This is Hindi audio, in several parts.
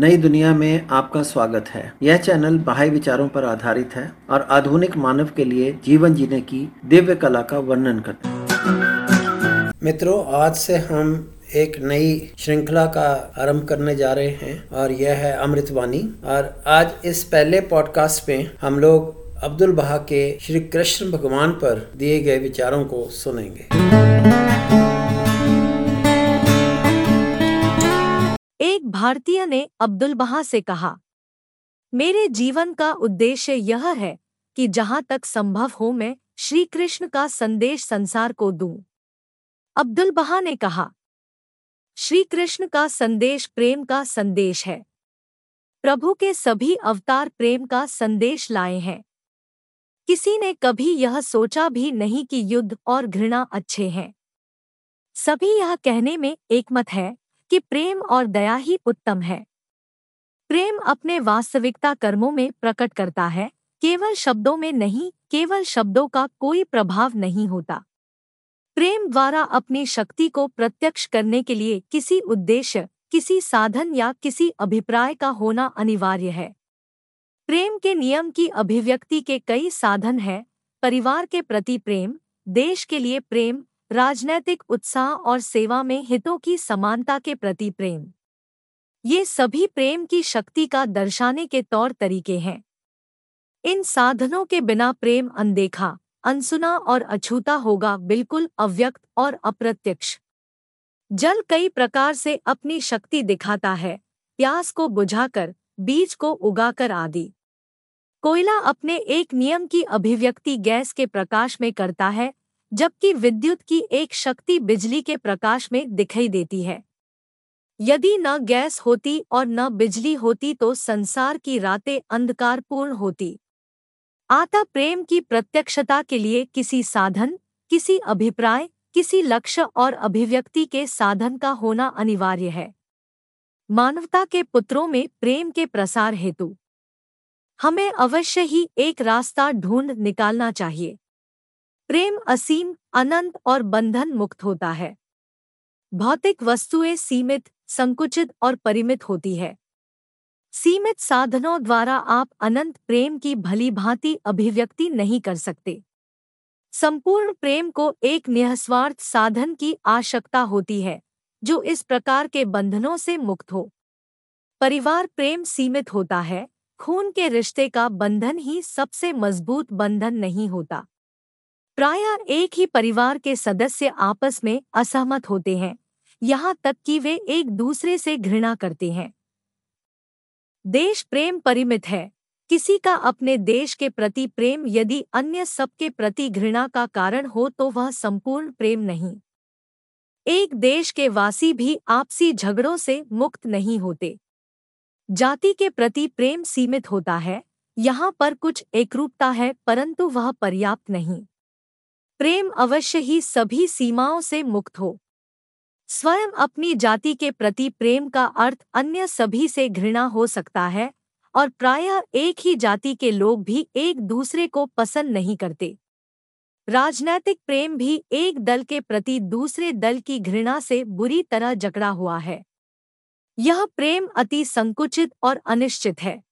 नई दुनिया में आपका स्वागत है। यह चैनल बाह्य विचारों पर आधारित है और आधुनिक मानव के लिए जीवन जीने की दिव्य कला का वर्णन करता है। मित्रों, आज से हम एक नई श्रृंखला का आरंभ करने जा रहे हैं और यह है अमृतवाणी। और आज इस पहले पॉडकास्ट में हम लोग अब्दुल बहा के श्री कृष्ण भगवान पर दिए गए विचारों को सुनेंगे। भारतीय ने अब्दुल बहा से कहा, मेरे जीवन का उद्देश्य यह है कि जहाँ तक संभव हो मैं श्री कृष्ण का संदेश संसार को दूँ। अब्दुल बहा ने कहा श्री कृष्ण का संदेश प्रेम का संदेश है। प्रभु के सभी अवतार प्रेम का संदेश लाए हैं। किसी ने कभी यह सोचा भी नहीं कि युद्ध और घृणा अच्छे हैं। सभी यह कहने में एकमत है कि प्रेम और दया ही उत्तम है। प्रेम अपने वास्तविकता कर्मों में प्रकट करता है, केवल शब्दों में नहीं, केवल शब्दों का कोई प्रभाव नहीं होता। प्रेम द्वारा अपनी शक्ति को प्रत्यक्ष करने के लिए किसी उद्देश्य, किसी साधन या किसी अभिप्राय का होना अनिवार्य है। प्रेम के नियम की अभिव्यक्ति के कई साधन हैं, परिवार के प्रति प्रेम, देश के लिए प्रेम राजनैतिक उत्साह और सेवा में हितों की समानता के प्रति प्रेम। ये सभी प्रेम की शक्ति का दर्शाने के तौर तरीके हैं। इन साधनों के बिना प्रेम अनदेखा, अनसुना और अछूता होगा बिल्कुल अव्यक्त और अप्रत्यक्ष। जल कई प्रकार से अपनी शक्ति दिखाता है, प्यास को बुझाकर, बीज को उगाकर आदि। कोयला अपने एक नियम की अभिव्यक्ति गैस के प्रकाश में करता है जबकि विद्युत की एक शक्ति बिजली के प्रकाश में दिखाई देती है। यदि न गैस होती और न बिजली होती तो संसार की रातें अंधकारपूर्ण होती। आता प्रेम की प्रत्यक्षता के लिए किसी साधन, किसी अभिप्राय, किसी लक्ष्य और अभिव्यक्ति के साधन का होना अनिवार्य है। मानवता के पुत्रों में प्रेम के प्रसार हेतु। हमें अवश्य ही एक रास्ता ढूंढ निकालना चाहिए। प्रेम असीम, अनंत और बंधन मुक्त होता है। भौतिक वस्तुएँ सीमित, संकुचित और परिमित होती है। सीमित साधनों द्वारा आप अनंत प्रेम की भली भांति अभिव्यक्ति नहीं कर सकते। संपूर्ण प्रेम को एक निःस्वार्थ साधन की आवश्यकता होती है, जो इस प्रकार के बंधनों से मुक्त हो। परिवार प्रेम सीमित होता है, खून के रिश्ते का बंधन ही सबसे मज़बूत बंधन नहीं होता। प्राय एक ही परिवार के सदस्य आपस में असहमत होते हैं, यहाँ तक कि वे एक दूसरे से घृणा करते हैं। देश प्रेम परिमित है। किसी का अपने देश के प्रति प्रेम यदि अन्य सबके प्रति घृणा का कारण हो तो वह संपूर्ण प्रेम नहीं। एक देश के वासी भी आपसी झगड़ों से मुक्त नहीं होते। जाति के प्रति प्रेम सीमित होता है। यहाँ पर कुछ एकरूपता है, परंतु वह पर्याप्त नहीं। प्रेम अवश्य ही सभी सीमाओं से मुक्त हो। स्वयं अपनी जाति के प्रति प्रेम का अर्थ अन्य सभी से घृणा हो सकता है, और प्रायः एक ही जाति के लोग भी एक दूसरे को पसंद नहीं करते। राजनैतिक प्रेम भी एक दल के प्रति दूसरे दल की घृणा से बुरी तरह जकड़ा हुआ है। यह प्रेम अति संकुचित और अनिश्चित है।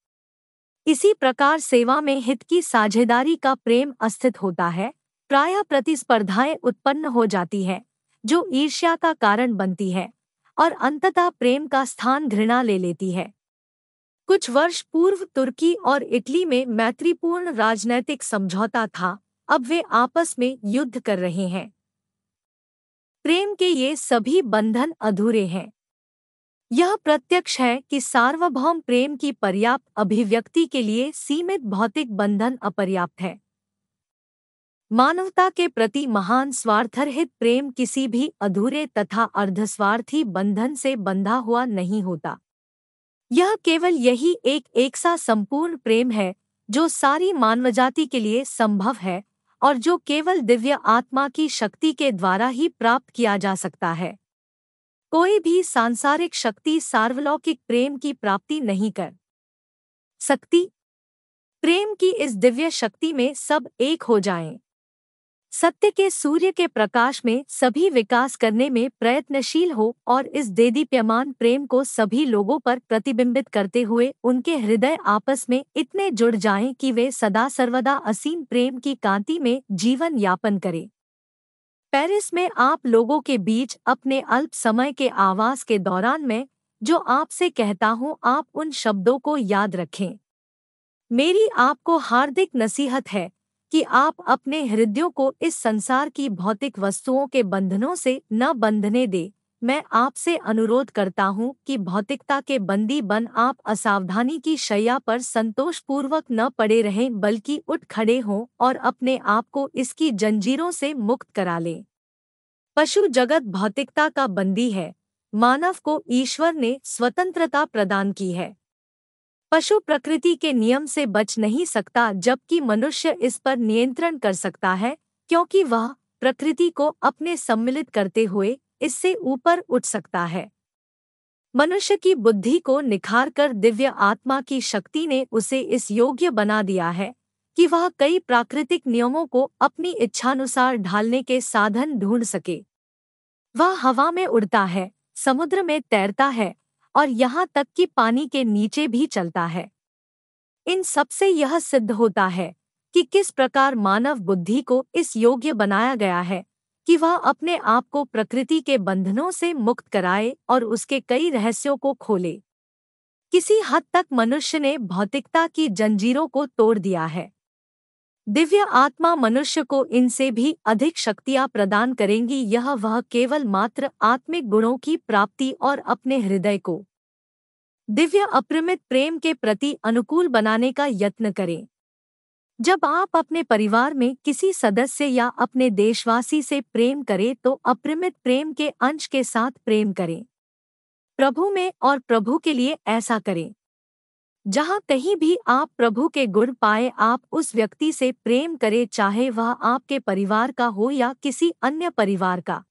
इसी प्रकार सेवा में हित की साझेदारी का प्रेम अस्थित होता है। प्राय प्रतिस्पर्धाएँ उत्पन्न हो जाती है, जो ईर्ष्या का कारण बनती है और अंततः प्रेम का स्थान घृणा ले लेती है। कुछ वर्ष पूर्व तुर्की और इटली में मैत्रीपूर्ण राजनैतिक समझौता था, अब वे आपस में युद्ध कर रहे हैं। प्रेम के ये सभी बंधन अधूरे हैं। यह प्रत्यक्ष है कि सार्वभौम प्रेम की पर्याप्त अभिव्यक्ति के लिए सीमित भौतिक बंधन अपर्याप्त है। मानवता के प्रति महान स्वार्थरहित प्रेम किसी भी अधूरे तथा अर्धस्वार्थी बंधन से बंधा हुआ नहीं होता। यह केवल यही एक सा संपूर्ण प्रेम है, जो सारी मानवजाति के लिए संभव है, और जो केवल दिव्य आत्मा की शक्ति के द्वारा ही प्राप्त किया जा सकता है। कोई भी सांसारिक शक्ति सार्वलौकिक प्रेम की प्राप्ति नहीं कर सकती। प्रेम की इस दिव्य शक्ति में सब एक हो जाएँ। सत्य के सूर्य के प्रकाश में सभी विकास करने में प्रयत्नशील हो और इस देदीप्यमान प्रेम को सभी लोगों पर प्रतिबिंबित करते हुए उनके हृदय आपस में इतने जुड़ जाएँ कि वे सदा सर्वदा असीम प्रेम की कांति में जीवन यापन करें। पेरिस में आप लोगों के बीच अपने अल्प समय के आवास के दौरान में, जो आपसे कहता हूँ, आप उन शब्दों को याद रखें। मेरी आपको हार्दिक नसीहत है कि आप अपने हृदयों को इस संसार की भौतिक वस्तुओं के बंधनों से न बंधने दे। मैं आपसे अनुरोध करता हूँ कि भौतिकता के बंदी बन आप असावधानी की शैया पर संतोषपूर्वक न पड़े रहें, बल्कि उठ खड़े हों और अपने आप को इसकी जंजीरों से मुक्त करा लें। पशु जगत भौतिकता का बंदी है। मानव को ईश्वर ने स्वतंत्रता प्रदान की है। पशु प्रकृति के नियम से बच नहीं सकता, जबकि मनुष्य इस पर नियंत्रण कर सकता है, क्योंकि वह प्रकृति को अपने सम्मिलित करते हुए इससे ऊपर उठ सकता है। मनुष्य की बुद्धि को निखार कर दिव्य आत्मा की शक्ति ने उसे इस योग्य बना दिया है कि वह कई प्राकृतिक नियमों को अपनी इच्छानुसार ढालने के साधन ढूंढ सके। वह हवा में उड़ता है, समुद्र में तैरता है और यहाँ तक कि पानी के नीचे भी चलता है। इन सबसे यह सिद्ध होता है कि किस प्रकार मानव बुद्धि को इस योग्य बनाया गया है कि वह अपने आप को प्रकृति के बंधनों से मुक्त कराए और उसके कई रहस्यों को खोले। किसी हद तक मनुष्य ने भौतिकता की जंजीरों को तोड़ दिया है। दिव्य आत्मा मनुष्य को इनसे भी अधिक शक्तियाँ प्रदान करेंगी, यह वह केवल मात्र आत्मिक गुणों की प्राप्ति और अपने हृदय को दिव्य अप्रमित प्रेम के प्रति अनुकूल बनाने का यत्न करें। जब आप अपने परिवार में किसी सदस्य या अपने देशवासी से प्रेम करें तो अप्रमित प्रेम के अंश के साथ प्रेम करें। प्रभु में और प्रभु के लिए ऐसा करें। जहाँ कहीं भी आप प्रभु के गुण पाए, आप उस व्यक्ति से प्रेम करें, चाहे वह आपके परिवार का हो या किसी अन्य परिवार का।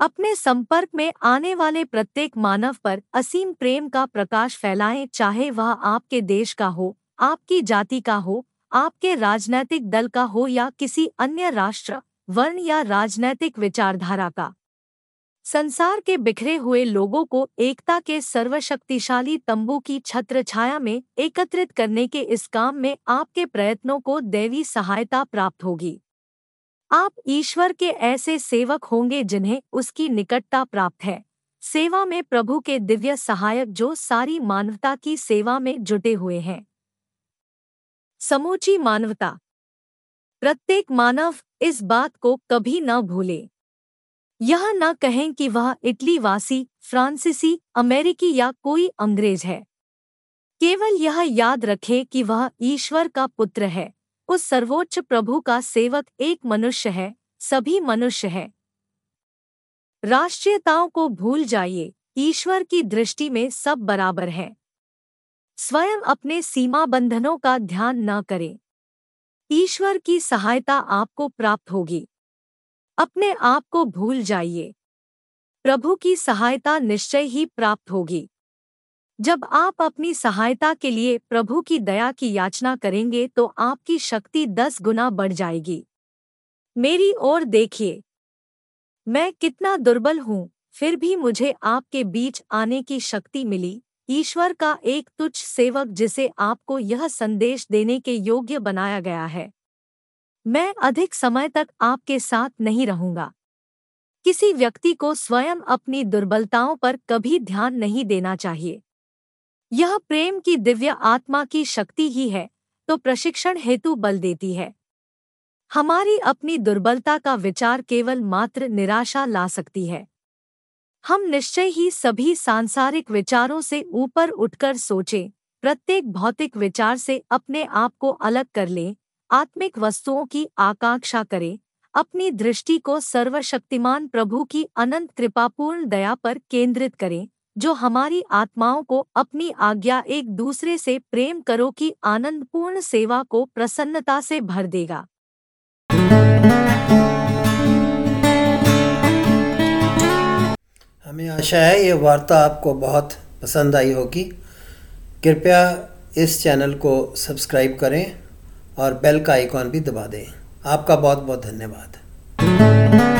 अपने संपर्क में आने वाले प्रत्येक मानव पर असीम प्रेम का प्रकाश फैलाएँ, चाहे वह आपके देश का हो, आपकी जाति का हो, आपके राजनैतिक दल का हो या किसी अन्य राष्ट्र, वर्ण या राजनैतिक विचारधारा का। संसार के बिखरे हुए लोगों को एकता के सर्वशक्तिशाली तंबू की छत्र छाया में एकत्रित करने के इस काम में आपके प्रयत्नों को दैवी सहायता प्राप्त होगी। आप ईश्वर के ऐसे सेवक होंगे जिन्हें उसकी निकटता प्राप्त है। सेवा में प्रभु के दिव्य सहायक जो सारी मानवता की सेवा में जुटे हुए हैं। समूची मानवता। प्रत्येक मानव इस बात को कभी न भूले। यह न कहें कि वह इटली वासी, फ्रांसीसी, अमेरिकी या कोई अंग्रेज़ है। केवल यह याद रखे कि वह ईश्वर का पुत्र है। उस सर्वोच्च प्रभु का सेवक एक मनुष्य है, सभी मनुष्य है। राष्ट्रीयताओं को भूल जाइए, ईश्वर की दृष्टि में सब बराबर है। स्वयं अपने सीमा बंधनों का ध्यान न करें। ईश्वर की सहायता आपको प्राप्त होगी। अपने आप को भूल जाइए। प्रभु की सहायता निश्चय ही प्राप्त होगी। जब आप अपनी सहायता के लिए प्रभु की दया की याचना करेंगे तो आपकी शक्ति दस गुना बढ़ जाएगी। मेरी ओर देखिए। मैं कितना दुर्बल हूँ, फिर भी मुझे आपके बीच आने की शक्ति मिली। ईश्वर का एक तुच्छ सेवक जिसे आपको यह संदेश देने के योग्य बनाया गया है। मैं अधिक समय तक आपके साथ नहीं रहूँगा। किसी व्यक्ति को स्वयं अपनी दुर्बलताओं पर कभी ध्यान नहीं देना चाहिए। यह प्रेम की दिव्य आत्मा की शक्ति ही है तो प्रशिक्षण हेतु बल देती है। हमारी अपनी दुर्बलता का विचार केवल मात्र निराशा ला सकती है। हम निश्चय ही सभी सांसारिक विचारों से ऊपर उठकर सोचें, प्रत्येक भौतिक विचार से अपने आप को अलग कर लें आत्मिक वस्तुओं की आकांक्षा करें। अपनी दृष्टि को सर्वशक्तिमान प्रभु की अनंत कृपापूर्ण दया पर केंद्रित करें, जो हमारी आत्माओं को अपनी आज्ञा एक दूसरे से प्रेम करो की आनंदपूर्ण सेवा को प्रसन्नता से भर देगा। हमें आशा है ये वार्ता आपको बहुत पसंद आई होगी। कृपया इस चैनल को सब्सक्राइब करें। और बेल का आइकॉन भी दबा दें। आपका बहुत बहुत धन्यवाद।